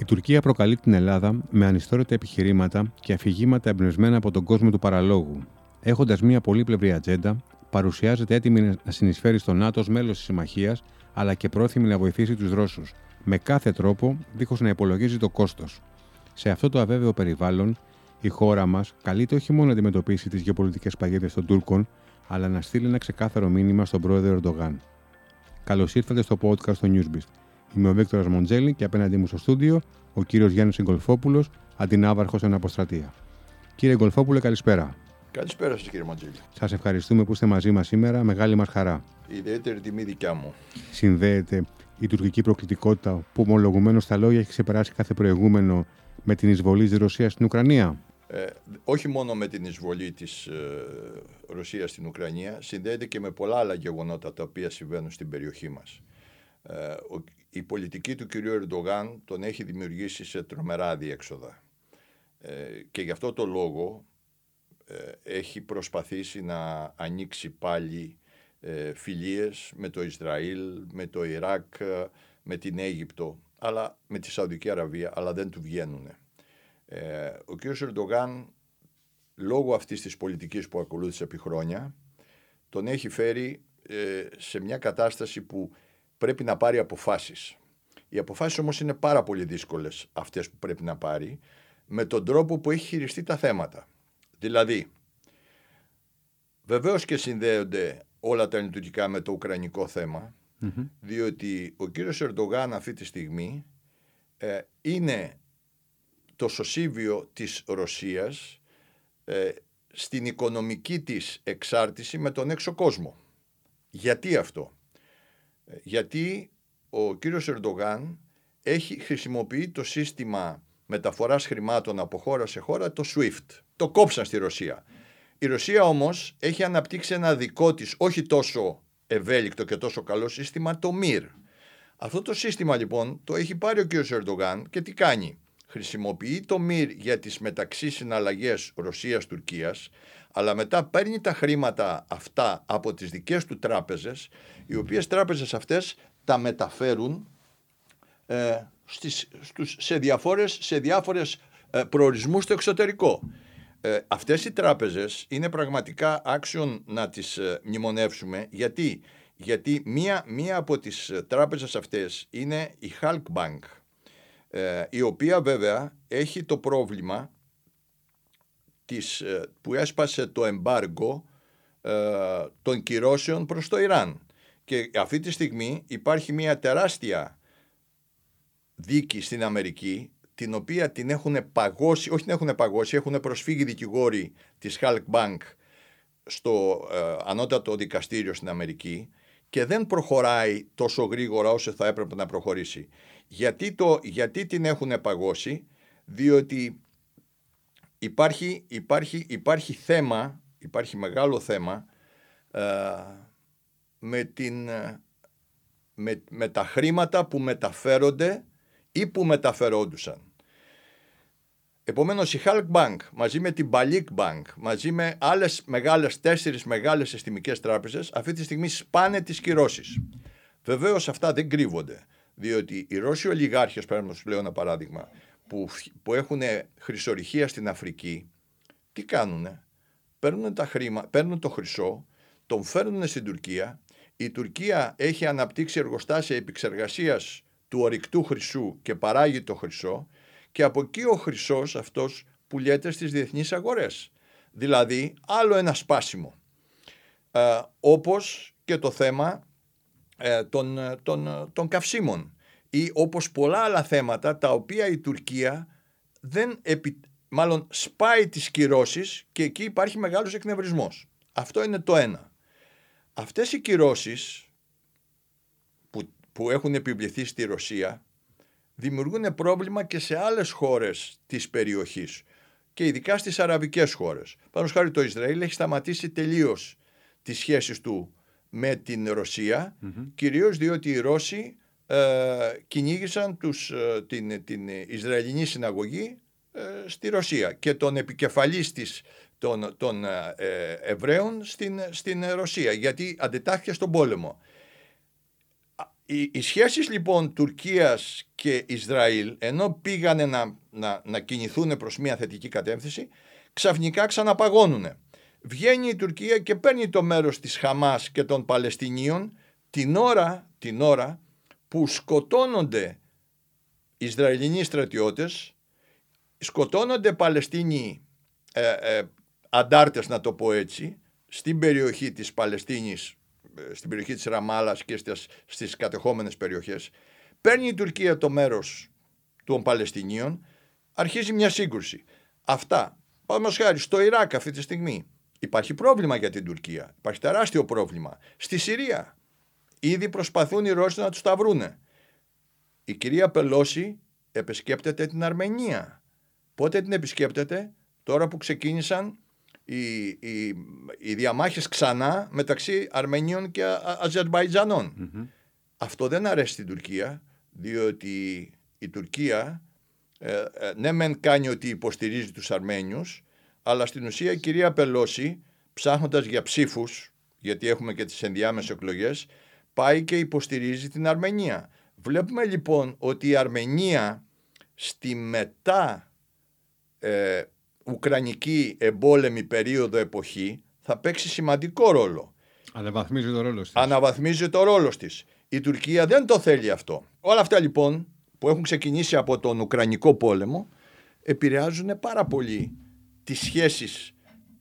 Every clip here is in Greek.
Η Τουρκία προκαλεί την Ελλάδα με ανιστόρυτα επιχειρήματα και αφηγήματα εμπνευσμένα από τον κόσμο του παραλόγου. Έχοντας μια πολύπλευρη ατζέντα, παρουσιάζεται έτοιμη να συνεισφέρει στο ΝΑΤΟ μέλος της συμμαχίας, αλλά και πρόθυμη να βοηθήσει τους Ρώσους, με κάθε τρόπο, δίχως να υπολογίζει το κόστος. Σε αυτό το αβέβαιο περιβάλλον, η χώρα μας καλείται όχι μόνο να αντιμετωπίσει τις γεωπολιτικές παγίδες των Τούρκων, αλλά να στείλει ένα ξεκάθαρο μήνυμα στον πρόεδρο Ερντογάν. Καλώς ήρθατε στο podcast του Newsbeast. Είμαι ο Βίκτορας Μοντζέλη και απέναντί μου στο στούντιο ο κύριος Γιάννης Εγκολφόπουλος, αντινάβαρχος εν αποστρατεία. Κύριε Εγκολφόπουλε, καλησπέρα. Καλησπέρα σας, κύριε Μοντζέλη. Σας ευχαριστούμε που είστε μαζί μας σήμερα. Μεγάλη μας χαρά. ιδιαίτερη τιμή δικιά μου. Συνδέεται η τουρκική προκλητικότητα που ομολογουμένως στα λόγια έχει ξεπεράσει κάθε προηγούμενο με την εισβολή της Ρωσίας στην Ουκρανία. Ε, όχι μόνο με την εισβολή της ε, Ρωσίας στην Ουκρανία, συνδέεται και με πολλά άλλα γεγονότα τα οποία συμβαίνουν στην περιοχή μας. Ε, η πολιτική του κυρίου Ερντογάν τον έχει δημιουργήσει σε τρομερά διέξοδα. Ε, και γι' αυτό το λόγο ε, έχει προσπαθήσει να ανοίξει πάλι ε, φιλίες με το Ισραήλ, με το Ιράκ, με την Αίγυπτο, αλλά με τη Σαουδική Αραβία, αλλά δεν του βγαίνουν. Ε, ο κ. Ερντογάν, λόγω αυτής της πολιτικής που ακολούθησε επί χρόνια, τον έχει φέρει ε, σε μια κατάσταση που πρέπει να πάρει αποφάσεις. Οι αποφάσεις όμως είναι πάρα πολύ δύσκολες αυτές που πρέπει να πάρει, με τον τρόπο που έχει χειριστεί τα θέματα. Δηλαδή, βεβαίως και συνδέονται όλα τα λειτουργικά με το ουκρανικό διότι ο κύριος Ερντογάν αυτή τη στιγμή ε, είναι το σωσίβιο της Ρωσίας ε, στην οικονομική της εξάρτηση με τον έξω κόσμο. Γιατί αυτό; Ε, γιατί ο κύριος Ερντογάν έχει χρησιμοποιεί το σύστημα μεταφοράς χρημάτων από χώρα σε χώρα, το SWIFT. Το κόψαν στη Ρωσία. Η Ρωσία όμως έχει αναπτύξει ένα δικό της, όχι τόσο ευέλικτο και τόσο καλό σύστημα, το MIR. Αυτό το σύστημα λοιπόν το έχει πάρει ο κύριος Ερντογάν και τι κάνει; Χρησιμοποιεί το ΜΙΡ για τις μεταξύ συναλλαγές Ρωσίας-Τουρκίας, αλλά μετά παίρνει τα χρήματα αυτά από τις δικές του τράπεζες, οι οποίες τράπεζες αυτές τα μεταφέρουν ε, στις, στους, σε, διαφόρες, σε διάφορες ε, προορισμούς στο εξωτερικό. Ε, αυτές οι τράπεζες είναι πραγματικά άξιον να τις ε, μνημονεύσουμε. Γιατί, Γιατί μία, μία από τις τράπεζες αυτές είναι η Halk Bank ε, η οποία βέβαια έχει το πρόβλημα της, ε, που έσπασε το εμπάργκο ε, των κυρώσεων προς το Ιράν. Και αυτή τη στιγμή υπάρχει μια τεράστια δίκη στην Αμερική την οποία την έχουν παγώσει, όχι την έχουν παγώσει, έχουν προσφύγει δικηγόροι της Halk Bank στο ανώτατο δικαστήριο στην Αμερική και δεν προχωράει τόσο γρήγορα όσο θα έπρεπε να προχωρήσει. Γιατί, το, γιατί την έχουν παγώσει, διότι υπάρχει, υπάρχει, υπάρχει θέμα, υπάρχει μεγάλο θέμα ε, με, την, με, με τα χρήματα που μεταφέρονται ή που μεταφερόντουσαν. Επομένως η Halk Bank μαζί με την Balik Bank μαζί με άλλες μεγάλες, τέσσερις μεγάλες συστημικές τράπεζες αυτή τη στιγμή σπάνε τις κυρώσεις. Βεβαίως αυτά δεν κρύβονται. Διότι οι Ρώσοι ολιγάρχες, να σου λέω ένα παράδειγμα, που, που έχουν χρυσορυχία στην Αφρική, τι κάνουνε; Παίρνουν, τα χρήμα, παίρνουν το χρυσό, τον φέρνουν στην Τουρκία. Η Τουρκία έχει αναπτύξει εργοστάσια επεξεργασίας του ορυκτού χρυσού και παράγει το χρυσό και από εκεί ο χρυσός αυτός πουλιέται στις διεθνείς αγορές. Δηλαδή άλλο ένα σπάσιμο. Ε, όπως και το θέμα ε, των, ε, των, ε, των καυσίμων ή όπως πολλά άλλα θέματα τα οποία η Τουρκία δεν επι, μάλλον σπάει τις κυρώσεις και εκεί υπάρχει μεγάλος εκνευρισμός. Αυτό είναι το ένα. Αυτές οι κυρώσεις που, που έχουν επιβληθεί στη Ρωσία δημιουργούν πρόβλημα και σε άλλες χώρες της περιοχής και ειδικά στις αραβικές χώρες. Πάνω χάρη το Ισραήλ έχει σταματήσει τελείως τις σχέσεις του με την Ρωσία, mm κυρίως διότι οι Ρώσοι ε, κυνήγησαν τους, ε, την, την Ισραηλινή συναγωγή ε, στη Ρωσία και τον επικεφαλής της, των, των ε, Εβραίων στην, στην Ρωσία γιατί αντιτάχθηκε στον πόλεμο. Οι, οι σχέσεις λοιπόν Τουρκίας και Ισραήλ ενώ πήγανε να, να, να κινηθούν προς μια θετική κατεύθυνση ξαφνικά ξαναπαγώνουν. Βγαίνει η Τουρκία και παίρνει το μέρος της Χαμάς και των Παλαιστινίων την ώρα, την ώρα που σκοτώνονται Ισραηλινοί στρατιώτες, σκοτώνονται Παλαιστίνοι ε, ε, αντάρτες να το πω έτσι, στην περιοχή της Παλαιστίνης, ε, στην περιοχή της Ραμάλας και στις, στις κατεχόμενες περιοχές. Παίρνει η Τουρκία το μέρος των Παλαιστινίων, αρχίζει μια σύγκρουση. Αυτά, πάμε χάρη, στο Ιράκ αυτή τη στιγμή υπάρχει πρόβλημα για την Τουρκία. Υπάρχει τεράστιο πρόβλημα. Στη Συρία ήδη προσπαθούν οι Ρώσοι να τους τα βρούνε. Η κυρία Πελώση επισκέπτεται την Αρμενία. Πότε την επισκέπτεται, τώρα που ξεκίνησαν οι, οι, οι διαμάχες ξανά μεταξύ Αρμενίων και αζερμπαιτζανων Αυτό δεν αρέσει στην Τουρκία, διότι η Τουρκία ε, ε, ναι μεν κάνει ότι υποστηρίζει τους Αρμένιους, αλλά στην ουσία η κυρία Πελώση, ψάχνοντας για ψήφους, γιατί έχουμε και τις ενδιάμεσες εκλογές, πάει και υποστηρίζει την Αρμενία. Βλέπουμε λοιπόν ότι η Αρμενία στη μετά ε, Ουκρανική εμπόλεμη περίοδο εποχή θα παίξει σημαντικό ρόλο. Αναβαθμίζει το ρόλος της. Αναβαθμίζει το ρόλος της. Η Τουρκία δεν το θέλει αυτό. Όλα αυτά λοιπόν που έχουν ξεκινήσει από τον Ουκρανικό πόλεμο επηρεάζουν πάρα πολύ τις σχέσεις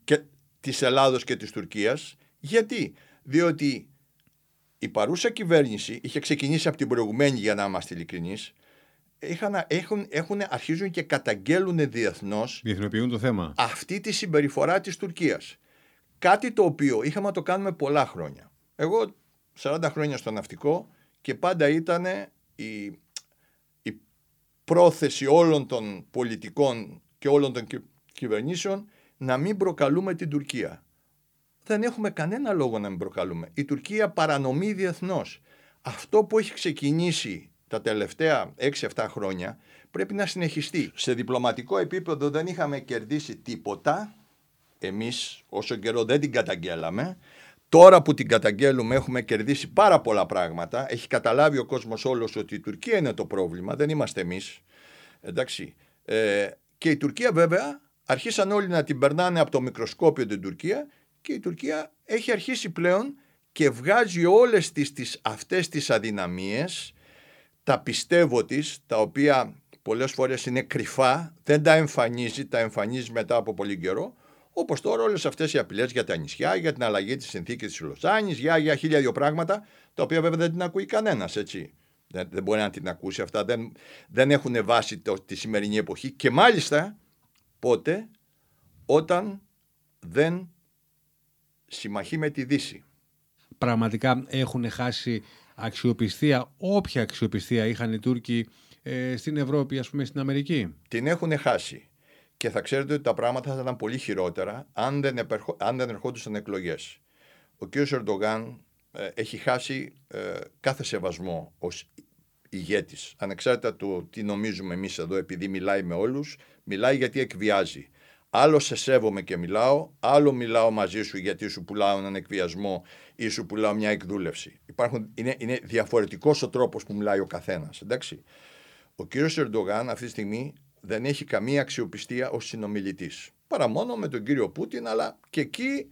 και της Ελλάδος και της Τουρκίας. Γιατί; Διότι η παρούσα κυβέρνηση είχε ξεκινήσει από την προηγουμένη για να είμαστε ειλικρινείς έχουν, έχουν, αρχίζουν και καταγγέλουν διεθνώς. Διεθνοποιούν το θέμα. Αυτή τη συμπεριφορά της Τουρκίας. Κάτι το οποίο είχαμε να το κάνουμε πολλά χρόνια. Εγώ 40 χρόνια στο ναυτικό και πάντα ήταν η, η πρόθεση όλων των πολιτικών και όλων των κυβερνήσεων να μην προκαλούμε την Τουρκία. Δεν έχουμε κανένα λόγο να μην προκαλούμε. Η Τουρκία παρανομεί διεθνώς. Αυτό που έχει ξεκινήσει τα τελευταία 6-7 χρόνια πρέπει να συνεχιστεί. Σε διπλωματικό επίπεδο δεν είχαμε κερδίσει τίποτα. Εμείς όσο καιρό δεν την καταγγέλαμε. Τώρα που την καταγγέλουμε έχουμε κερδίσει πάρα πολλά πράγματα. Έχει καταλάβει ο κόσμος όλος ότι η Τουρκία είναι το πρόβλημα, δεν είμαστε εμείς. Εντάξει. Ε, και η Τουρκία βέβαια αρχίσαν όλοι να την περνάνε από το μικροσκόπιο την Τουρκία και η Τουρκία έχει αρχίσει πλέον και βγάζει όλες τις, τις, αυτές τις αδυναμίες τα πιστεύω της, τα οποία πολλές φορές είναι κρυφά, δεν τα εμφανίζει, τα εμφανίζει μετά από πολύ καιρό, Όπως τώρα όλες αυτές οι απειλές για τα νησιά, για την αλλαγή της συνθήκης της Λοσάνη, για, για χίλια δύο πράγματα, τα οποία βέβαια δεν την ακούει κανένας, έτσι. Δεν, δεν μπορεί να την ακούσει αυτά, δεν, δεν έχουν βάση το, τη σημερινή εποχή και μάλιστα πότε όταν δεν συμμαχεί με τη Δύση. Πραγματικά έχουν χάσει αξιοπιστία, όποια αξιοπιστία είχαν οι Τούρκοι ε, στην Ευρώπη, ας πούμε στην Αμερική. Την έχουν χάσει. Και θα ξέρετε ότι τα πράγματα θα ήταν πολύ χειρότερα αν δεν, επερχο... αν δεν ερχόντουσαν εκλογές. Ο κ. Ερντογάν ε, έχει χάσει ε, κάθε σεβασμό ως ηγέτης. Ανεξάρτητα του τι νομίζουμε εμείς εδώ επειδή μιλάει με όλους, μιλάει γιατί εκβιάζει. Άλλο σε σέβομαι και μιλάω, άλλο μιλάω μαζί σου γιατί σου πουλάω έναν εκβιασμό ή σου πουλάω μια εκδούλευση. Υπάρχουν, είναι, είναι διαφορετικός ο τρόπος που μιλάει ο καθένας. Ο κύριος Ερντογάν αυτή τη στιγμή δεν έχει καμία αξιοπιστία ως συνομιλητής. Παρά μόνο με τον κύριο Πούτιν, αλλά και εκεί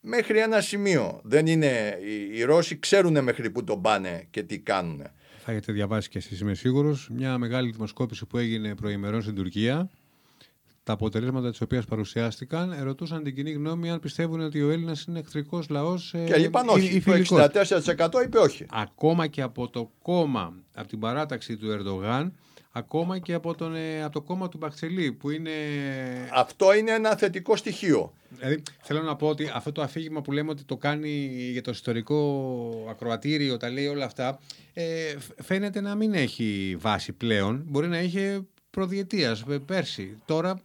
μέχρι ένα σημείο. Δεν είναι, οι, οι Ρώσοι ξέρουν μέχρι που τον πάνε και τι κάνουν. Θα έχετε διαβάσει και εσείς, είμαι σίγουρος, μια μεγάλη δημοσκόπηση που έγινε προημερών στην Τουρκία τα αποτελέσματα της οποίας παρουσιάστηκαν ερωτούσαν την κοινή γνώμη αν πιστεύουν ότι ο Έλληνας είναι εχθρικός λαός. Ε, και είπαν όχι. Το 64% είπε όχι. Ακόμα και από το κόμμα, από την παράταξη του Ερντογάν, ακόμα και από, τον, ε, από το κόμμα του Μπαξελή που είναι. Αυτό είναι ένα θετικό στοιχείο. Δηλαδή, θέλω να πω ότι αυτό το αφήγημα που λέμε ότι το κάνει για το ιστορικό ακροατήριο, τα λέει όλα αυτά, ε, φαίνεται να μην έχει βάση πλέον. Μπορεί να είχε προδιετίας ε, πέρσι. Τώρα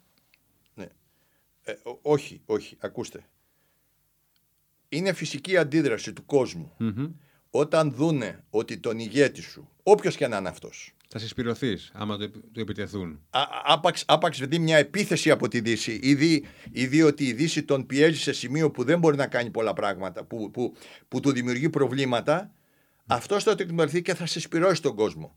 ε, όχι, όχι, ακούστε. Είναι φυσική αντίδραση του κοσμου Όταν δούνε ότι τον ηγέτη σου, όποιος και να είναι αυτός. Θα συσπηρωθεί άμα το, το επιτεθούν. άπαξ, άπαξ δει μια επίθεση από τη Δύση, ή δει, ότι η Δύση τον πιέζει σε σημείο που δεν μπορεί να κάνει πολλά πράγματα, που, που, που του δημιουργεί προβλήματα, Αυτό θα το εκμεταλλευτεί και θα συσπηρώσει τον κόσμο.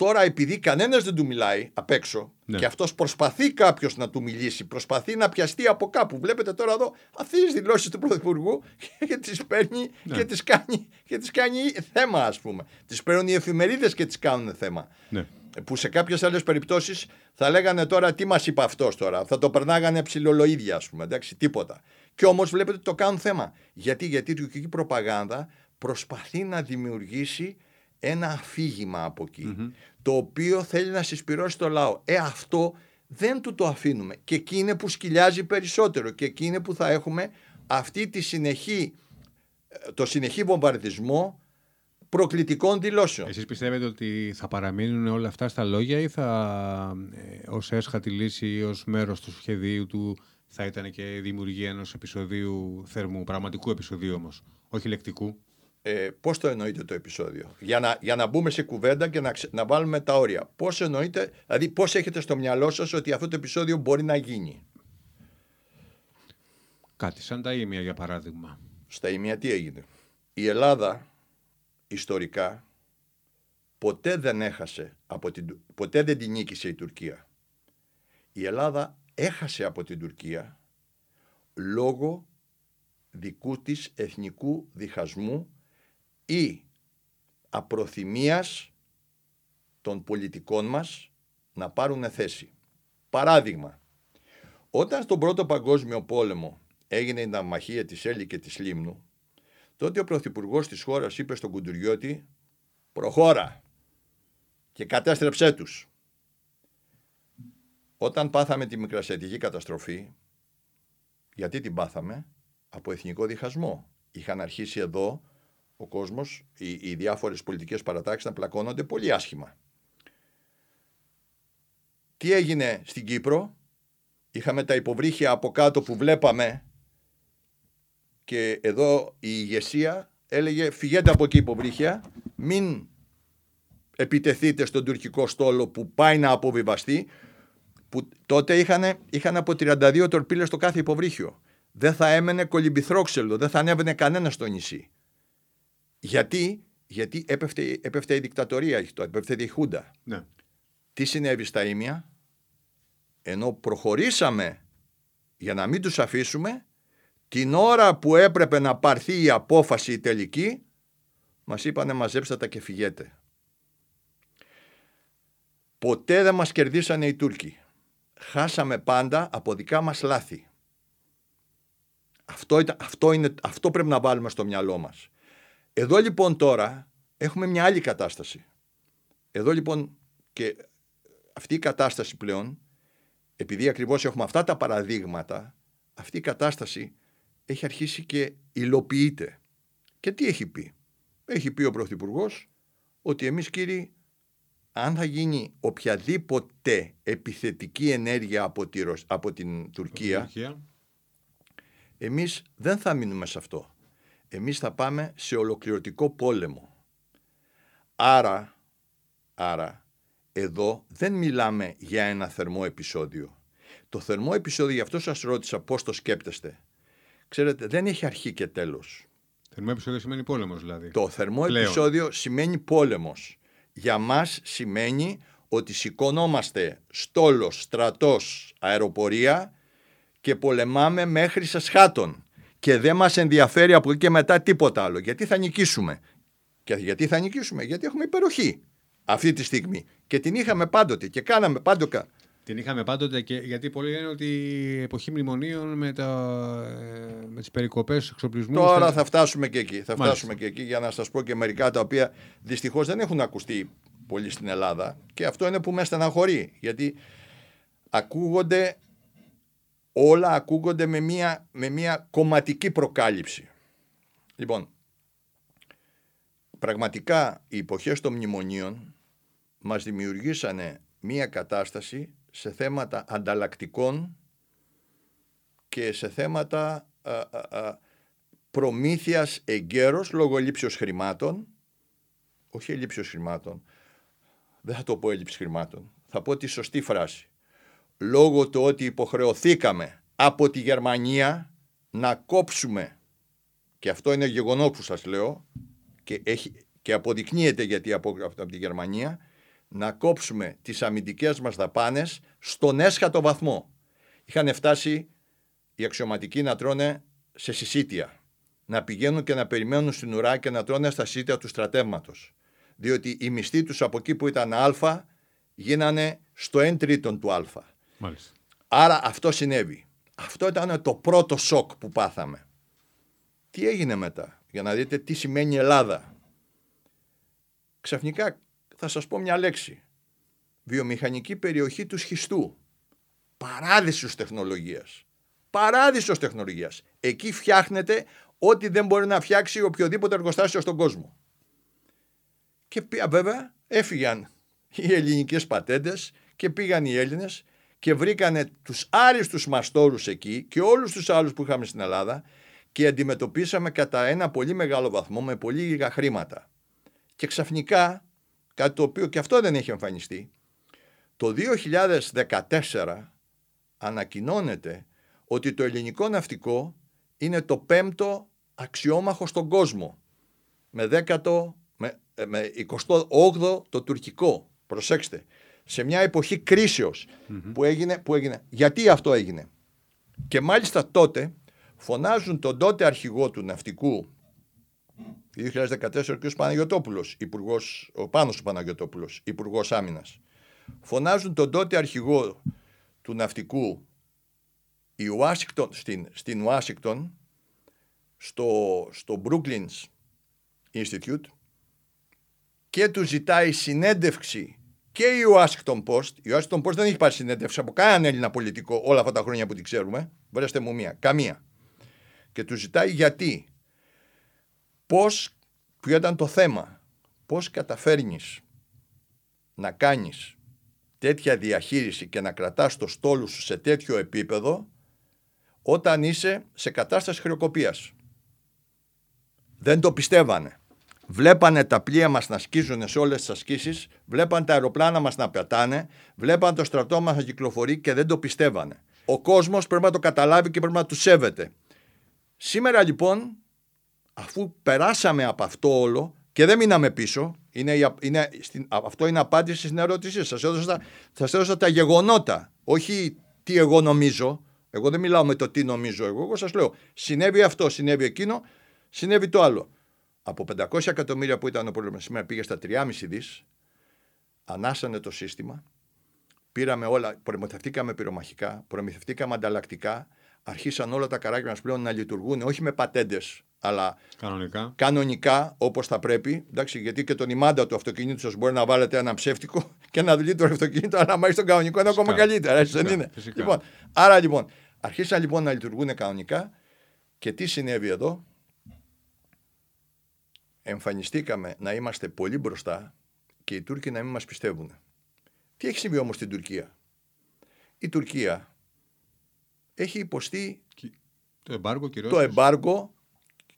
Τώρα, επειδή κανένας δεν του μιλάει απ' έξω Ναι. και αυτός προσπαθεί κάποιος να του μιλήσει, προσπαθεί να πιαστεί από κάπου. Βλέπετε τώρα εδώ αυτέ τις δηλώσεις του Πρωθυπουργού και τις παίρνει Ναι. και τις κάνει, και τις κάνει θέμα, ας πούμε. Τις παίρνουν οι εφημερίδες και τις κάνουν θέμα. Ναι. Που σε κάποιες άλλες περιπτώσεις θα λέγανε τώρα τι μας είπε αυτός τώρα. Θα το περνάγανε ψηλολοίδια, ας πούμε. Εντάξει, τίποτα. Και όμως βλέπετε ότι το κάνουν θέμα. Γιατί, γιατί η τουρκική προπαγάνδα προσπαθεί να δημιουργήσει ένα αφήγημα από εκεί, το οποίο θέλει να συσπηρώσει το λαό. Ε, αυτό δεν του το αφήνουμε. Και εκεί είναι που σκυλιάζει περισσότερο και εκεί είναι που θα έχουμε αυτή τη συνεχή, ε, το συνεχή βομβαρδισμό προκλητικών δηλώσεων. Εσείς πιστεύετε ότι θα παραμείνουν όλα αυτά στα λόγια ή θα ε, ως έσχατη λύση ή ως μέρος του σχεδίου του θα ήταν και η δημιουργία ενός επεισοδίου θερμού, πραγματικού επεισοδίου όμως, όχι λεκτικού; Ε, πώς το εννοείτε το επεισόδιο; Για να, για να μπούμε σε κουβέντα και να, ξε- να βάλουμε τα όρια. Πώς εννοείτε, δηλαδή πώς έχετε στο μυαλό σας ότι αυτό το επεισόδιο μπορεί να γίνει; Κάτι σαν τα ίμια για παράδειγμα. Στα ημεία τι έγινε; Η Ελλάδα ιστορικά ποτέ δεν έχασε, από την, Του- ποτέ δεν την νίκησε η Τουρκία. Η Ελλάδα έχασε από την Τουρκία λόγω δικού της εθνικού διχασμού ή απροθυμίας των πολιτικών μας να πάρουν θέση. Παράδειγμα, όταν στον Πρώτο Παγκόσμιο Πόλεμο έγινε η ναυμαχία της Έλλη και της Λίμνου, τότε ο Πρωθυπουργός της χώρας είπε στον Κουντουριώτη «Προχώρα και κατέστρεψέ τους». Όταν πάθαμε τη μικρασιατική καταστροφή, γιατί την πάθαμε, από εθνικό διχασμό. Είχαν αρχίσει εδώ ο κόσμος, οι, οι διάφορες πολιτικές παρατάξεις να πλακώνονται πολύ άσχημα. Τι έγινε στην Κύπρο, είχαμε τα υποβρύχια από κάτω που βλέπαμε και εδώ η ηγεσία έλεγε φυγέτε από εκεί υποβρύχια, μην επιτεθείτε στον τουρκικό στόλο που πάει να αποβιβαστεί, που τότε είχαν, είχαν από 32 τορπίλες στο κάθε υποβρύχιο. Δεν θα έμενε κολυμπηθρόξελο, δεν θα ανέβαινε κανένας στο νησί. Γιατί, γιατί έπεφτε, έπεφτε η δικτατορία, έπεφτε η Χούντα. Ναι. Τι συνέβη στα Ήμια, ενώ προχωρήσαμε για να μην τους αφήσουμε, την ώρα που έπρεπε να πάρθει η απόφαση η τελική, μας είπανε μαζέψτε τα και φυγέτε. Ποτέ δεν μας κερδίσανε οι Τούρκοι. Χάσαμε πάντα από δικά μας λάθη. Αυτό, ήταν, αυτό, είναι, αυτό πρέπει να βάλουμε στο μυαλό μας. Εδώ λοιπόν τώρα έχουμε μια άλλη κατάσταση. Εδώ λοιπόν και αυτή η κατάσταση πλέον, επειδή ακριβώς έχουμε αυτά τα παραδείγματα, αυτή η κατάσταση έχει αρχίσει και υλοποιείται. Και τι έχει πει; Έχει πει ο Πρωθυπουργός ότι εμείς κύριοι, αν θα γίνει οποιαδήποτε επιθετική ενέργεια από, τη, Ρωσ- από την Τουρκία, Τουρκία. εμείς δεν θα μείνουμε σε αυτό. Εμείς θα πάμε σε ολοκληρωτικό πόλεμο. Άρα, άρα, εδώ δεν μιλάμε για ένα θερμό επεισόδιο. Το θερμό επεισόδιο, γι' αυτό σας ρώτησα πώς το σκέπτεστε. Ξέρετε, δεν έχει αρχή και τέλος. Θερμό επεισόδιο σημαίνει πόλεμος δηλαδή. Το θερμό Πλέον. επεισόδιο σημαίνει πόλεμος. Για μας σημαίνει ότι σηκωνόμαστε στόλος, στρατός, αεροπορία και πολεμάμε μέχρι σε σχάτων. Και δεν μας ενδιαφέρει από εκεί και μετά τίποτα άλλο. Γιατί θα νικήσουμε; Και γιατί θα νικήσουμε; Γιατί έχουμε υπεροχή αυτή τη στιγμή. Και την είχαμε πάντοτε και κάναμε πάντοτε. Την είχαμε πάντοτε και γιατί πολλοί λένε ότι η εποχή μνημονίων με, τα, ε, με τις περικοπές τους εξοπλισμούς... Τώρα στα- θα φτάσουμε και εκεί. Θα Μάλιστα. φτάσουμε και εκεί για να σας πω και μερικά τα οποία δυστυχώς δεν έχουν ακουστεί πολύ στην Ελλάδα και αυτό είναι που με στεναχωρεί γιατί ακούγονται όλα ακούγονται με μια, με μια κομματική προκάλυψη. Λοιπόν, πραγματικά οι εποχές των μνημονίων μας δημιουργήσανε μια κατάσταση σε θέματα ανταλλακτικών και σε θέματα α, α, α, προμήθειας εγκαίρως λόγω λήψεως χρημάτων. Όχι λήψεως χρημάτων. Δεν θα το πω έλλειψη χρημάτων. Θα πω τη σωστή φράση λόγω του ότι υποχρεωθήκαμε από τη Γερμανία να κόψουμε και αυτό είναι γεγονός που σας λέω και, έχει, και και αποδεικνύεται γιατί από, από τη Γερμανία να κόψουμε τις αμυντικές μας δαπάνες στον έσχατο βαθμό. Είχαν φτάσει οι αξιωματικοί να τρώνε σε συσίτια. Να πηγαίνουν και να περιμένουν στην ουρά και να τρώνε στα συσίτια του στρατεύματος. Διότι οι μισθοί τους από εκεί που ήταν α γίνανε στο 1 τρίτον του α. Μάλιστα. Άρα αυτό συνέβη. Αυτό ήταν το πρώτο σοκ που πάθαμε. Τι έγινε μετά, για να δείτε τι σημαίνει Ελλάδα. Ξαφνικά θα σας πω μια λέξη. Βιομηχανική περιοχή του σχιστού. Παράδεισος τεχνολογίας. Παράδεισος τεχνολογίας. Εκεί φτιάχνεται ό,τι δεν μπορεί να φτιάξει οποιοδήποτε εργοστάσιο στον κόσμο. Και βέβαια έφυγαν οι ελληνικές πατέντες και πήγαν οι Έλληνες και βρήκανε τους άριστους μαστόρους εκεί και όλους τους άλλους που είχαμε στην Ελλάδα και αντιμετωπίσαμε κατά ένα πολύ μεγάλο βαθμό με πολύ λίγα χρήματα. Και ξαφνικά, κάτι το οποίο και αυτό δεν έχει εμφανιστεί, το 2014 ανακοινώνεται ότι το ελληνικό ναυτικό είναι το πέμπτο αξιόμαχο στον κόσμο με, δέκατο, με, ε, με 28ο το τουρκικό. Προσέξτε, σε μια εποχή που, έγινε, που έγινε. Γιατί αυτό έγινε; Και μάλιστα τότε φωνάζουν τον τότε αρχηγό του ναυτικού 2014 ο κ. Παναγιωτόπουλος, υπουργός, ο Πάνος Παναγιωτόπουλος, υπουργός άμυνας. Φωνάζουν τον τότε αρχηγό του ναυτικού η στην, στην Ουάσιγκτον στο, στο Brooklyns Institute και του ζητάει συνέντευξη και η Washington Post. Η Washington Post δεν έχει πάρει συνέντευξη από κανέναν Έλληνα πολιτικό όλα αυτά τα χρόνια που την ξέρουμε. Βρέστε μου μία. Καμία. Και τους ζητάει γιατί. Πώς, ποιο ήταν το θέμα. Πώς καταφέρνεις να κάνεις τέτοια διαχείριση και να κρατάς το στόλο σου σε τέτοιο επίπεδο όταν είσαι σε κατάσταση χρεοκοπίας. Δεν το πιστεύανε. Βλέπανε τα πλοία μας να σκίζουν σε όλες τις ασκήσεις, βλέπανε τα αεροπλάνα μας να πετάνε, βλέπανε το στρατό μας να κυκλοφορεί και δεν το πιστεύανε. Ο κόσμος πρέπει να το καταλάβει και πρέπει να του σέβεται. Σήμερα λοιπόν, αφού περάσαμε από αυτό όλο και δεν μείναμε πίσω, είναι, είναι, αυτό είναι απάντηση στην ερώτησή σας. Σας έδωσα, τα γεγονότα, όχι τι εγώ νομίζω. Εγώ δεν μιλάω με το τι νομίζω εγώ. Εγώ σας λέω, συνέβη αυτό, συνέβη εκείνο, συνέβη το άλλο. Από 500 εκατομμύρια που ήταν ο πρόβλημα σήμερα πήγε στα 3,5 δις, ανάσανε το σύστημα, πήραμε όλα, προμηθευτήκαμε πυρομαχικά, προμηθευτήκαμε ανταλλακτικά, αρχίσαν όλα τα καράκια μας πλέον να λειτουργούν όχι με πατέντες, αλλά κανονικά, κανονικά όπως θα πρέπει. Εντάξει, γιατί και τον ημάντα του αυτοκινήτου σας μπορεί να βάλετε ένα ψεύτικο και ένα το αυτοκίνητο, αλλά να τον κανονικό είναι ακόμα καλύτερα. Έτσι δεν είναι. Λοιπόν, άρα λοιπόν, αρχίσαν λοιπόν να λειτουργούν κανονικά και τι συνέβη εδώ; Εμφανιστήκαμε να είμαστε πολύ μπροστά και οι Τούρκοι να μην μας πιστεύουν. Τι έχει συμβεί όμως στην Τουρκία; Η Τουρκία έχει υποστεί το εμπάργο, το εμπάργο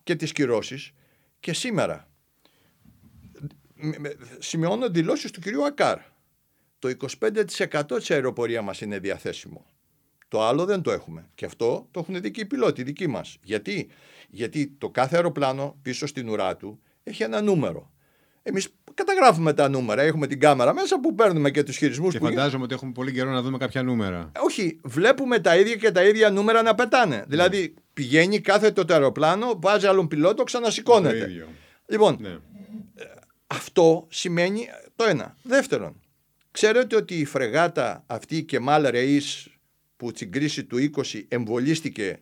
και τις κυρώσεις και σήμερα σημειώνω δηλώσεις του κυρίου Ακάρ. Το 25% της αεροπορία μας είναι διαθέσιμο. Το άλλο δεν το έχουμε. Και αυτό το έχουν δει και οι πιλότοι δικοί μας. Γιατί; Γιατί το κάθε αεροπλάνο πίσω στην ουρά του έχει ένα νούμερο. Εμείς καταγράφουμε τα νούμερα, έχουμε την κάμερα μέσα που παίρνουμε και τους χειρισμούς και που. φαντάζομαι ότι έχουμε πολύ καιρό να δούμε κάποια νούμερα. Όχι, βλέπουμε τα ίδια και τα ίδια νούμερα να πετάνε. Ναι. Δηλαδή πηγαίνει κάθε το αεροπλάνο, βάζει άλλον πιλότο, ξανασηκώνεται. Το Λοιπόν, ναι. αυτό σημαίνει το ένα. Δεύτερον, ξέρετε ότι η φρεγάτα αυτή η Κεμάλ Ρεΐς που στην κρίση του 20 εμβολίστηκε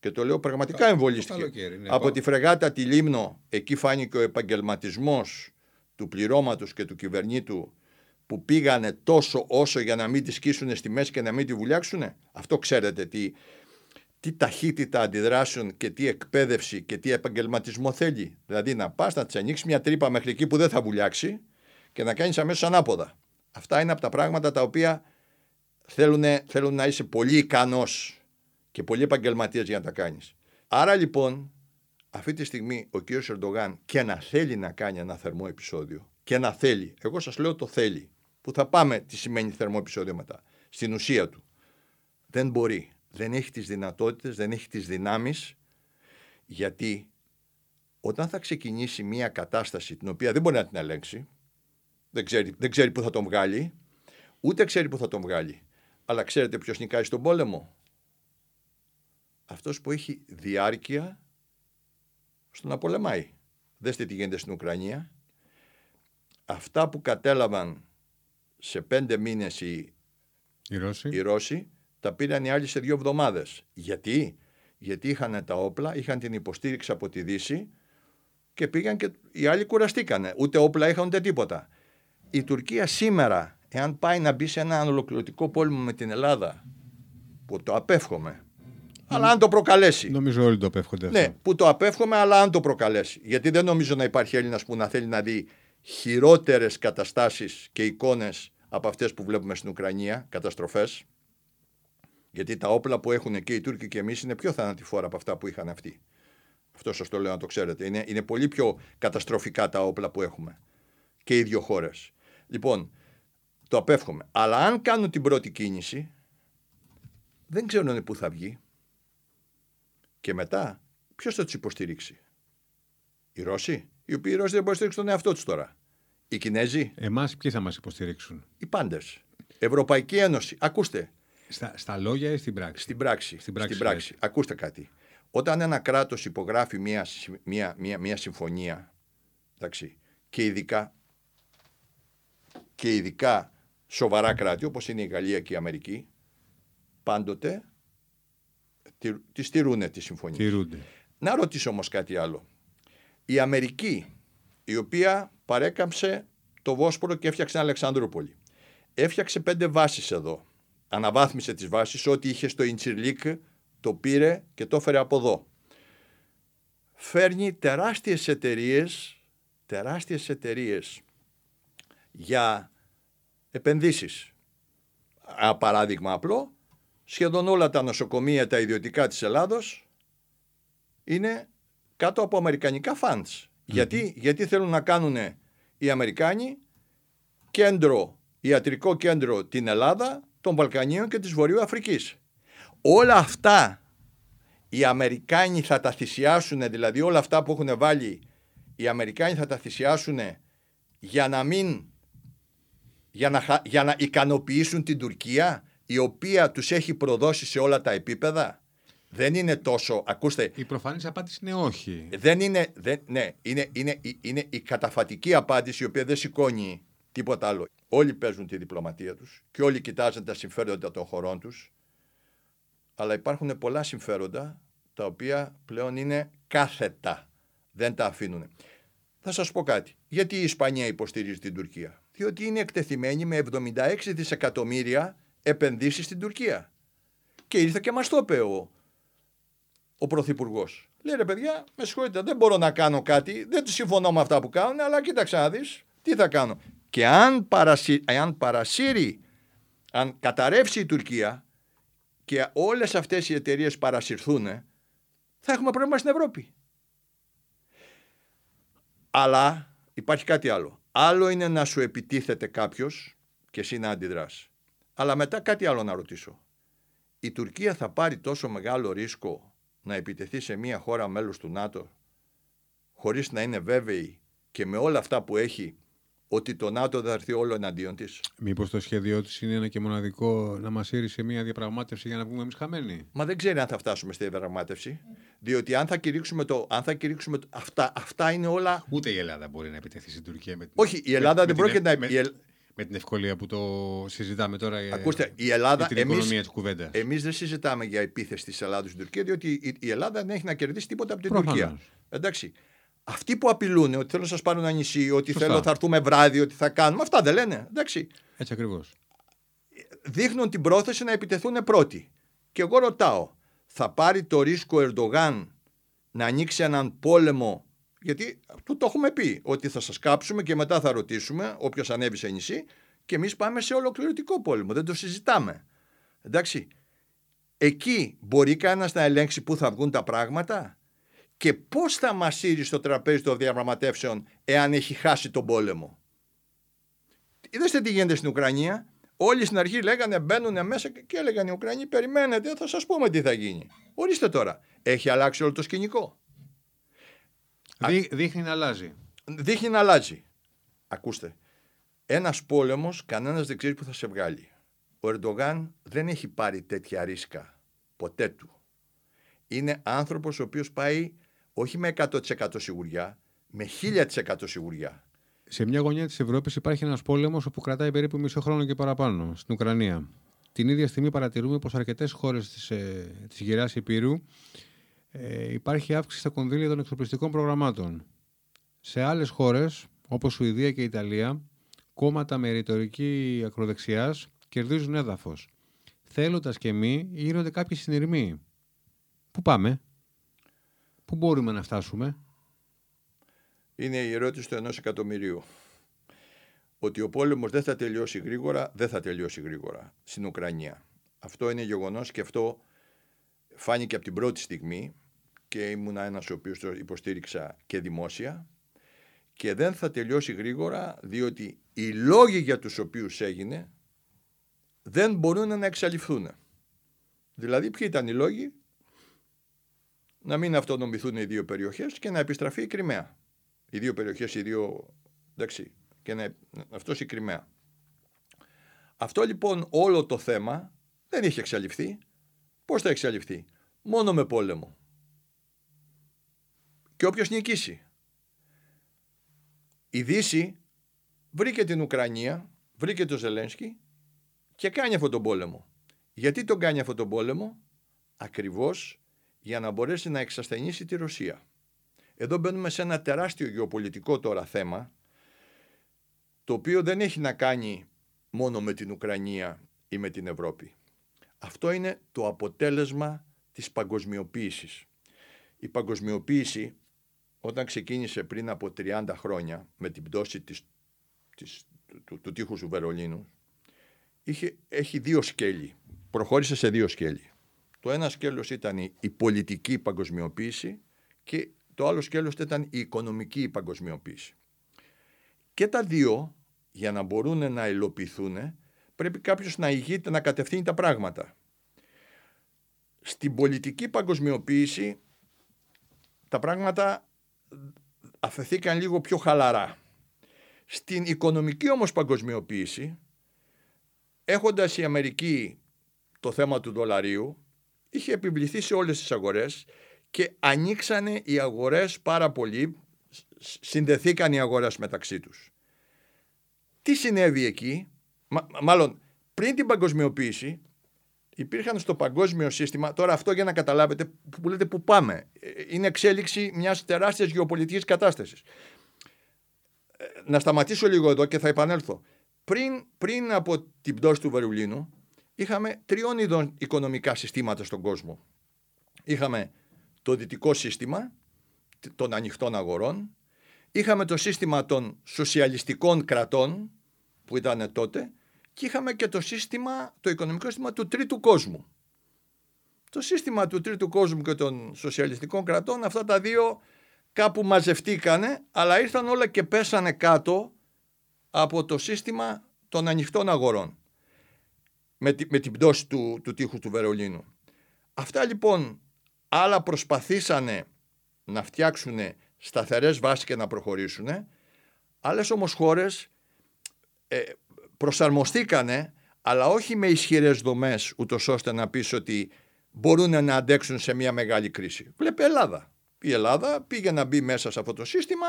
και το λέω πραγματικά εμβολίστηκε. Ναι, Από τη φρεγάτα τη Λίμνο, εκεί φάνηκε ο επαγγελματισμός του πληρώματος και του κυβερνήτου που πήγανε τόσο όσο για να μην τη σκίσουν στη μέση και να μην τη βουλιάξουν. Αυτό ξέρετε τι, τι ταχύτητα αντιδράσεων και τι εκπαίδευση και τι επαγγελματισμό θέλει. Δηλαδή να πας να της ανοίξεις μια τρύπα μέχρι εκεί που δεν θα βουλιάξει και να κάνεις αμέσως ανάποδα. Αυτά είναι από τα πράγματα τα οποία θέλουν, θέλουν να είσαι πολύ ικανός και πολύ επαγγελματία για να τα κάνεις. Άρα λοιπόν, αυτή τη στιγμή ο κύριος Ερντογάν και να θέλει να κάνει ένα θερμό επεισόδιο και να θέλει, εγώ σας λέω το θέλει, που θα πάμε τι σημαίνει θερμό επεισόδιο μετά, στην ουσία του. Δεν μπορεί. Δεν έχει τις δυνατότητες, δεν έχει τις δυνάμεις, γιατί όταν θα ξεκινήσει μια κατάσταση την οποία δεν μπορεί να την ελέγξει, δεν ξέρει, δεν ξέρει που θα τον βγάλει, ούτε ξέρει που θα τον βγάλει. Αλλά ξέρετε ποιος νικάει στον πόλεμο; Αυτός που έχει διάρκεια στο να πολεμάει. Δέστε τι γίνεται στην Ουκρανία. Αυτά που κατέλαβαν σε πέντε μήνες οι, Οι Ρώσοι. οι Ρώσοι, τα πήραν οι άλλοι σε δύο εβδομάδες. Γιατί; Γιατί είχαν τα όπλα, είχαν την υποστήριξη από τη Δύση και πήγαν και οι άλλοι κουραστήκανε. Ούτε όπλα είχαν ούτε τίποτα. Η Τουρκία σήμερα, εάν πάει να μπει σε ένα ολοκληρωτικό πόλεμο με την Ελλάδα, που το απέφχομαι, αλλά αν το προκαλέσει. Νομίζω όλοι το απέφχονται αυτό. Ναι, που το απέφχομαι, αλλά αν το προκαλέσει. Γιατί δεν νομίζω να υπάρχει Έλληνας που να θέλει να δει χειρότερες καταστάσεις και εικόνες από αυτές που βλέπουμε στην Ουκρανία, καταστροφές. Γιατί τα όπλα που έχουν και οι Τούρκοι και εμείς είναι πιο θανατηφόρα από αυτά που είχαν αυτοί. Αυτό σας το λέω να το ξέρετε. Είναι, είναι πολύ πιο καταστροφικά τα όπλα που έχουμε. Και οι δύο χώρες. Λοιπόν, το απέφχομαι. Αλλά αν κάνουν την πρώτη κίνηση, δεν ξέρουν πού θα βγει. Και μετά, ποιος θα τους υποστηρίξει; Οι Ρώσοι, οι οποίοι οι Ρώσοι δεν μπορούν να στηρίξουν τον εαυτό τους τώρα. Οι Κινέζοι, Εμάς ποιοι θα μας υποστηρίξουν; οι πάντες. Ευρωπαϊκή Ένωση. Ακούστε, Στα, στα λόγια ή στην πράξη; στην πράξη. Στην πράξη, Ακούστε κάτι. Όταν ένα κράτος υπογράφει μια, συμ- μια, μια, μια συμφωνία, εντάξει, και ειδικά, και ειδικά σοβαρά κράτη, όπως είναι η Γαλλία και η Αμερική, πάντοτε τη, τη στηρούνε τη συμφωνία. Τηρούνται. Να ρωτήσω όμως κάτι άλλο. Η Αμερική, η οποία παρέκαμψε το Βόσπορο και έφτιαξε την Αλεξανδρούπολη, έφτιαξε πέντε βάσεις εδώ. Αναβάθμισε τις βάσεις, ό,τι είχε στο Ιντσιρλίκ το πήρε και το έφερε από εδώ. Φέρνει τεράστιες εταιρείες, τεράστιες εταιρείες για επενδύσεις. Ένα παράδειγμα απλό, σχεδόν όλα τα νοσοκομεία τα ιδιωτικά της Ελλάδος είναι κάτω από αμερικανικά funds. Γιατί, γιατί θέλουν να κάνουν οι Αμερικάνοι κέντρο, ιατρικό κέντρο την Ελλάδα, των Βαλκανίων και της Βορείου Αφρικής. Όλα αυτά οι Αμερικάνοι θα τα θυσιάσουν, δηλαδή όλα αυτά που έχουν βάλει οι Αμερικάνοι θα τα θυσιάσουν για να μην για να, χα- για να ικανοποιήσουν την Τουρκία; Η οποία τους έχει προδώσει σε όλα τα επίπεδα; Δεν είναι τόσο, ακούστε, Η προφανής απάντηση είναι όχι. δεν είναι, δεν, ναι, είναι, είναι, είναι η καταφατική απάντηση η οποία δεν σηκώνει τίποτα άλλο. Όλοι παίζουν τη διπλωματία τους και όλοι κοιτάζουν τα συμφέροντα των χωρών τους αλλά υπάρχουν πολλά συμφέροντα τα οποία πλέον είναι κάθετα. Δεν τα αφήνουν. Θα σας πω κάτι. Γιατί η Ισπανία υποστηρίζει την Τουρκία; Διότι είναι εκτεθειμένη με 76 δισεκατομμύρια επενδύσεις στην Τουρκία. Και ήρθε και μας το είπε ο, ο Πρωθυπουργός. Λέει ρε παιδιά, με συγχωρείτε, δεν μπορώ να κάνω κάτι, δεν του συμφωνώ με αυτά που κάνουν, αλλά κοίταξε να δεις, τι θα κάνω. Και αν, παρασύ, αν παρασύρει, αν καταρρεύσει η Τουρκία και όλες αυτές οι εταιρείες παρασυρθούν, θα έχουμε πρόβλημα στην Ευρώπη. Αλλά υπάρχει κάτι άλλο. Άλλο είναι να σου επιτίθεται κάποιος και εσύ να αντιδράς. Αλλά μετά κάτι άλλο να ρωτήσω. Η Τουρκία θα πάρει τόσο μεγάλο ρίσκο να επιτεθεί σε μια χώρα μέλος του ΝΑΤΟ χωρίς να είναι βέβαιη και με όλα αυτά που έχει ότι το ΝΑΤΟ δεν θα έρθει όλο εναντίον της; Μήπως το σχέδιό της είναι ένα και μοναδικό να μας σύρει σε μια διαπραγμάτευση για να βγούμε εμείς χαμένοι; Μα δεν ξέρει αν θα φτάσουμε στη διαπραγμάτευση. Διότι αν θα κηρύξουμε το. Αν θα κηρύξουμε το αυτά, αυτά είναι όλα. Ούτε η Ελλάδα μπορεί να επιτεθεί στην Τουρκία με την. Όχι, η Ελλάδα δεν την- πρόκειται να- Με, η Ελ- με την ευκολία που το συζητάμε τώρα. ε, Ακούστε, η Ελλάδα. την Εμείς, οικονομία τη κουβέντα. Εμείς δεν συζητάμε για επίθεση της Ελλάδα στην Τουρκία, διότι η, η Ελλάδα δεν έχει να κερδίσει τίποτα από την Προφανώς. Τουρκία. Εντάξει. Αυτοί που απειλούν ότι θέλουν να σας πάρουν ένα νησί, ότι Σωστά. θέλω θα έρθουμε βράδυ, ότι θα κάνουμε. Αυτά δεν λένε. Εντάξει. Έτσι ακριβώς. Δείχνουν την πρόθεση να επιτεθούν πρώτοι. Και εγώ ρωτάω, θα πάρει το ρίσκο ο Ερντογάν να ανοίξει έναν πόλεμο. Γιατί του το έχουμε πει, ότι θα σας κάψουμε και μετά θα ρωτήσουμε όποιος ανέβει σε νησί και εμείς πάμε σε ολοκληρωτικό πόλεμο. Δεν το συζητάμε. Εντάξει. Εκεί μπορεί κανένας να ελέγξει πού θα βγουν τα πράγματα και πώς θα μασείρει στο τραπέζι των διαπραγματεύσεων εάν έχει χάσει τον πόλεμο. Είδατε τι γίνεται στην Ουκρανία. Όλοι στην αρχή λέγανε μπαίνουν μέσα και- και έλεγαν οι Ουκρανοί περιμένετε θα σας πούμε τι θα γίνει. Ορίστε τώρα. Έχει αλλάξει όλο το σκηνικό. Δεί, δείχνει να αλλάζει. Δείχνει να αλλάζει. Ακούστε. Ένας πόλεμος κανένας δεν ξέρει που θα σε βγάλει. Ο Ερντογάν δεν έχει πάρει τέτοια ρίσκα ποτέ του. Είναι άνθρωπος ο οποίος πάει όχι με 100% σιγουριά, με 1000% σιγουριά. Σε μια γωνιά της Ευρώπης υπάρχει ένας πόλεμος όπου κρατάει περίπου μισό χρόνο και παραπάνω, στην Ουκρανία. Την ίδια στιγμή παρατηρούμε πως αρκετές χώρες της, ε, της Γεράς Υπήρου ε, υπάρχει αύξηση στα κονδύλια των εξοπλιστικών προγραμμάτων. Σε άλλες χώρες, όπως Σουηδία και Ιταλία, κόμματα με ρητορική ακροδεξιάς κερδίζουν έδαφος. Θέλοντας και μη, γίνονται κάποιοι συνειρμοί. Πού πάμε; Πού μπορούμε να φτάσουμε; Είναι η ερώτηση του ενός εκατομμυρίου. Ότι ο πόλεμος δεν θα τελειώσει γρήγορα, δεν θα τελειώσει γρήγορα στην Ουκρανία. Αυτό είναι γεγονός και αυτό φάνηκε από την πρώτη στιγμή και ήμουν ένας ο οποίος το υποστήριξα και δημόσια και δεν θα τελειώσει γρήγορα διότι οι λόγοι για τους οποίους έγινε δεν μπορούν να εξαλειφθούν. Δηλαδή ποιοι ήταν οι λόγοι; Να μην αυτονομηθούν οι δύο περιοχές και να επιστραφεί η Κρυμαία. Οι δύο περιοχές, οι δύο, εντάξει, και να, αυτός η Κρυμαία. Αυτό λοιπόν όλο το θέμα δεν είχε εξαλειφθεί. Πώς θα εξαλειφθεί; Μόνο με πόλεμο. Και όποιος νικήσει. Η Δύση βρήκε την Ουκρανία, βρήκε τον Ζελένσκι και κάνει αυτόν τον πόλεμο. Γιατί τον κάνει αυτόν τον πόλεμο, ακριβώς για να μπορέσει να εξασθενήσει τη Ρωσία. Εδώ μπαίνουμε σε ένα τεράστιο γεωπολιτικό τώρα θέμα, το οποίο δεν έχει να κάνει μόνο με την Ουκρανία ή με την Ευρώπη. Αυτό είναι το αποτέλεσμα της παγκοσμιοποίησης. Η παγκοσμιοποίηση όταν ξεκίνησε πριν από 30 χρόνια με την πτώση της, της, του, του τείχους του Βερολίνου είχε, έχει δύο σκέλη. Προχώρησε σε δύο σκέλη. Το ένα σκέλος ήταν η, πολιτική παγκοσμιοποίηση και το άλλο σκέλος ήταν η οικονομική παγκοσμιοποίηση. Και τα δύο, για να μπορούν να υλοποιηθούν, πρέπει κάποιος να ηγείται να κατευθύνει τα πράγματα. Στην πολιτική παγκοσμιοποίηση τα πράγματα αφαιθήκαν λίγο πιο χαλαρά. Στην οικονομική όμως παγκοσμιοποίηση, έχοντας η Αμερική το θέμα του δολαρίου, είχε επιβληθεί σε όλες τις αγορές και ανοίξανε οι αγορές πάρα πολύ, συνδεθήκαν οι αγορές μεταξύ τους. Τι συνέβη εκεί, μάλλον πριν την παγκοσμιοποίηση, υπήρχαν στο παγκόσμιο σύστημα, τώρα αυτό για να καταλάβετε που λέτε που πάμε, είναι εξέλιξη μιας τεράστιας γεωπολιτικής κατάστασης. Ε, να σταματήσω λίγο εδώ και θα επανέλθω. Πριν, πριν από την πτώση του Βερολίνου, είχαμε τριών ειδών οικονομικά συστήματα στον κόσμο. Είχαμε το δυτικό σύστημα των ανοιχτών αγορών, είχαμε το σύστημα των σοσιαλιστικών κρατών που ήταν τότε και είχαμε και το σύστημα, το οικονομικό σύστημα του τρίτου κόσμου. Το σύστημα του τρίτου κόσμου και των σοσιαλιστικών κρατών, αυτά τα δύο κάπου μαζευτήκανε, αλλά ήρθαν όλα και πέσανε κάτω από το σύστημα των ανοιχτών αγορών με, με την πτώση του, του τείχους του Βερολίνου. Αυτά λοιπόν άλλα προσπαθήσανε να φτιάξουν σταθερές βάσεις και να προχωρήσουν, άλλες όμως χώρες ε, προσαρμοστήκανε, αλλά όχι με ισχυρές δομές, ούτως ώστε να πεις ότι μπορούν να αντέξουν σε μια μεγάλη κρίση. Βλέπε Ελλάδα. Η Ελλάδα πήγε να μπει μέσα σε αυτό το σύστημα,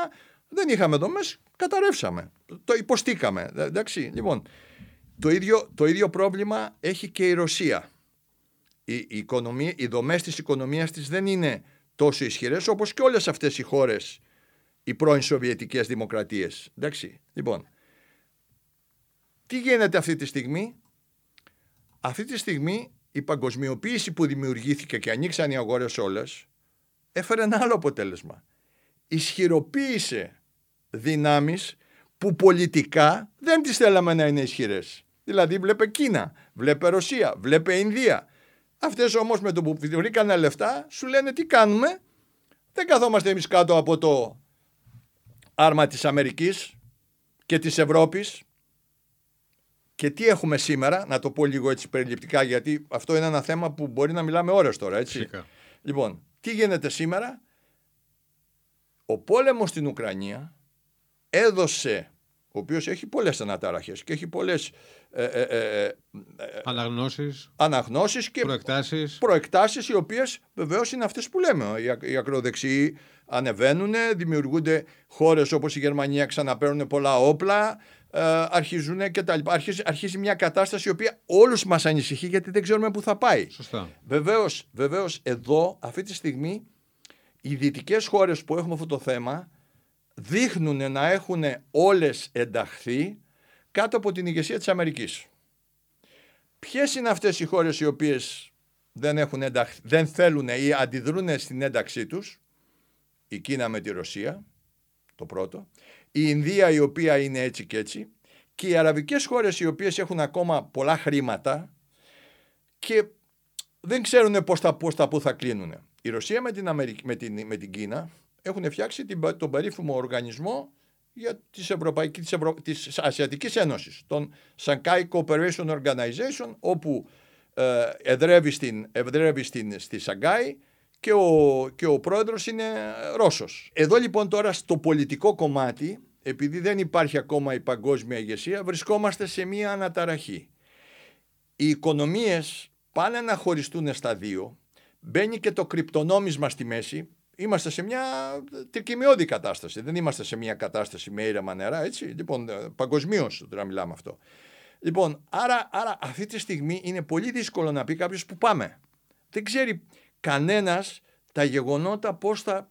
δεν είχαμε δομές, καταρρεύσαμε. Το υποστήκαμε. Εντάξει, λοιπόν, το ίδιο, το ίδιο πρόβλημα έχει και η Ρωσία. Η, η οικονομία, οι δομές της οικονομίας της δεν είναι τόσο ισχυρές όπως και όλες αυτές οι χώρες, οι πρώην Σοβιετικές δημοκρατίες. Εντάξει, λοιπόν, τι γίνεται αυτή τη στιγμή; Αυτή τη στιγμή η παγκοσμιοποίηση που δημιουργήθηκε και ανοίξαν οι αγορές όλες έφερε ένα άλλο αποτέλεσμα. Ισχυροποίησε δυνάμεις που πολιτικά δεν τις θέλαμε να είναι ισχυρές. Δηλαδή βλέπε Κίνα, βλέπε Ρωσία, βλέπε Ινδία. Αυτές όμως με το που βρήκανε λεφτά σου λένε τι κάνουμε; Δεν καθόμαστε εμείς κάτω από το άρμα της Αμερικής και της Ευρώπης και τι έχουμε σήμερα, να το πω λίγο έτσι περιληπτικά, γιατί αυτό είναι ένα θέμα που μπορεί να μιλάμε ώρες τώρα, έτσι. Φυσικά. Λοιπόν, τι γίνεται σήμερα, ο πόλεμος στην Ουκρανία έδωσε, ο οποίος έχει πολλές αναταραχές και έχει πολλές ε, ε, ε, ε αναγνώσεις, αναγνώσεις και προεκτάσεις. προεκτάσεις οι οποίες βεβαίως είναι αυτές που λέμε. Οι, οι ακροδεξιοί ανεβαίνουν, δημιουργούνται χώρες όπως η Γερμανία ξαναπαίρνουν πολλά όπλα, ε, αρχίζουν και τα λοιπά. Αρχίζει, αρχίζει μια κατάσταση η οποία όλους μας ανησυχεί γιατί δεν ξέρουμε πού θα πάει. Σωστά. Βεβαίως, βεβαίως εδώ αυτή τη στιγμή οι δυτικές χώρες που έχουμε αυτό το θέμα δείχνουν να έχουν όλες ενταχθεί κάτω από την ηγεσία της Αμερικής. Ποιες είναι αυτές οι χώρες οι οποίες δεν, έχουν ενταχθεί, δεν θέλουν ή αντιδρούν στην ένταξή τους; Η Κίνα με τη Ρωσία, το πρώτο. Η Ινδία η οποία είναι έτσι και έτσι. Και οι αραβικές χώρες οι οποίες έχουν ακόμα πολλά χρήματα και δεν ξέρουν πώς τα, πώς τα που θα κλείνουν. Η Ρωσία με την, Αμερική, με την, με την Κίνα έχουν φτιάξει την, τον περίφημο οργανισμό για τις, Ευρωπαϊκή, της, Ευρω... της Ασιατικής Ένωσης, τον Shanghai Cooperation Organization, όπου ε, εδρεύει, στην, εδρεύει στην, στη Σαγκάη και ο, και ο πρόεδρος είναι Ρώσος. Εδώ λοιπόν τώρα στο πολιτικό κομμάτι, επειδή δεν υπάρχει ακόμα η παγκόσμια ηγεσία, βρισκόμαστε σε μία αναταραχή. Οι οικονομίες πάνε να χωριστούν στα δύο, μπαίνει και το κρυπτονόμισμα στη μέση, είμαστε σε μια τρικυμιώδη κατάσταση. Δεν είμαστε σε μια κατάσταση με ήρεμα νερά, έτσι. Λοιπόν, ε, παγκοσμίως τώρα μιλάμε αυτό. Λοιπόν, άρα, άρα αυτή τη στιγμή είναι πολύ δύσκολο να πει κάποιος που πάμε. Δεν ξέρει κανένας τα γεγονότα πώς θα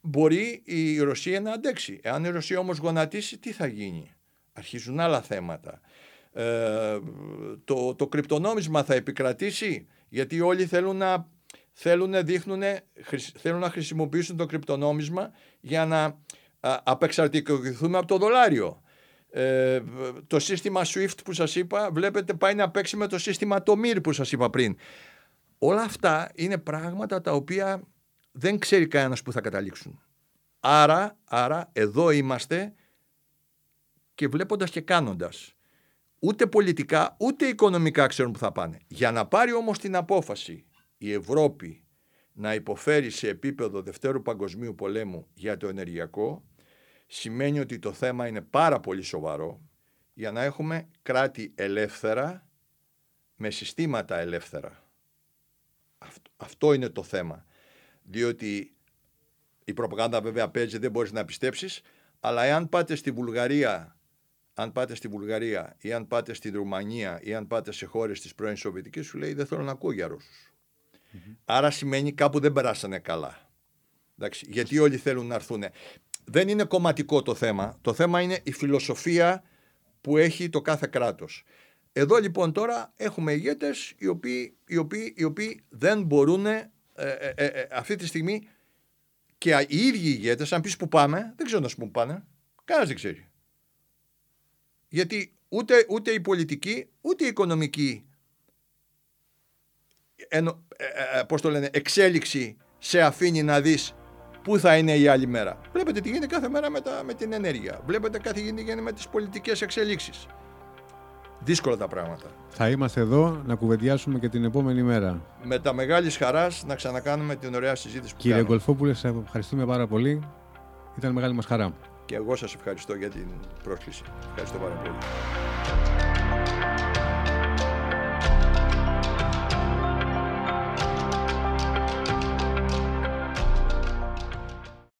μπορεί η Ρωσία να αντέξει. Εάν η Ρωσία όμως γονατίσει, τι θα γίνει. Αρχίζουν άλλα θέματα. Ε, το, το κρυπτονόμισμα θα επικρατήσει γιατί όλοι θέλουν να θέλουν, δείχνουν, θέλουν να χρησιμοποιήσουν το κρυπτονόμισμα για να απεξαρτηθούμε από το δολάριο. Ε, το σύστημα SWIFT που σας είπα βλέπετε πάει να παίξει με το σύστημα το MIR που σας είπα πριν. Όλα αυτά είναι πράγματα τα οποία δεν ξέρει κανένας που θα καταλήξουν. Άρα, άρα εδώ είμαστε και βλέποντας και κάνοντας. Ούτε πολιτικά ούτε οικονομικά ξέρουν που θα πάνε. Για να πάρει όμως την απόφαση η Ευρώπη να υποφέρει σε επίπεδο Δευτέρου Παγκοσμίου Πολέμου για το ενεργειακό σημαίνει ότι το θέμα είναι πάρα πολύ σοβαρό για να έχουμε κράτη ελεύθερα με συστήματα ελεύθερα. Αυτό, είναι το θέμα. Διότι η προπαγάνδα βέβαια παίζει, δεν μπορείς να πιστέψεις, αλλά εάν πάτε στη Βουλγαρία, αν πάτε στη Βουλγαρία ή αν πάτε στη Ρουμανία ή αν πάτε σε χώρες της πρώην Σοβιετικής, σου λέει δεν θέλω να ακούω για Ρώσους. Άρα σημαίνει κάπου δεν περάσανε καλά. Εντάξει, γιατί όλοι θέλουν να έρθουν. Δεν είναι κομματικό το θέμα. Το θέμα είναι η φιλοσοφία που έχει το κάθε κράτος. Εδώ λοιπόν τώρα έχουμε ηγέτες οι οποίοι, οι οποίοι, οι οποίοι δεν μπορούν ε, ε, ε, αυτή τη στιγμή και οι ίδιοι ηγέτες, αν πεις που πάμε, δεν ξέρω να σου πούν πάνε. Κανένας δεν ξέρει. Γιατί ούτε, ούτε η πολιτική, ούτε η οικονομική ενο, ε, ε, ε, πώς το λένε, εξέλιξη σε αφήνει να δεις πού θα είναι η άλλη μέρα. Βλέπετε τι γίνεται κάθε μέρα με, τα, με την ενέργεια. Βλέπετε κάτι γίνεται με τις πολιτικές εξελίξεις. Δύσκολα τα πράγματα. Θα είμαστε εδώ να κουβεντιάσουμε και την επόμενη μέρα. Με τα μεγάλης χαράς να ξανακάνουμε την ωραία συζήτηση που Κύριε κάνουμε. Γκολφόπουλε, σε ευχαριστούμε πάρα πολύ. Ήταν μεγάλη μας χαρά. Και εγώ σας ευχαριστώ για την πρόσκληση. Ευχαριστώ πάρα πολύ.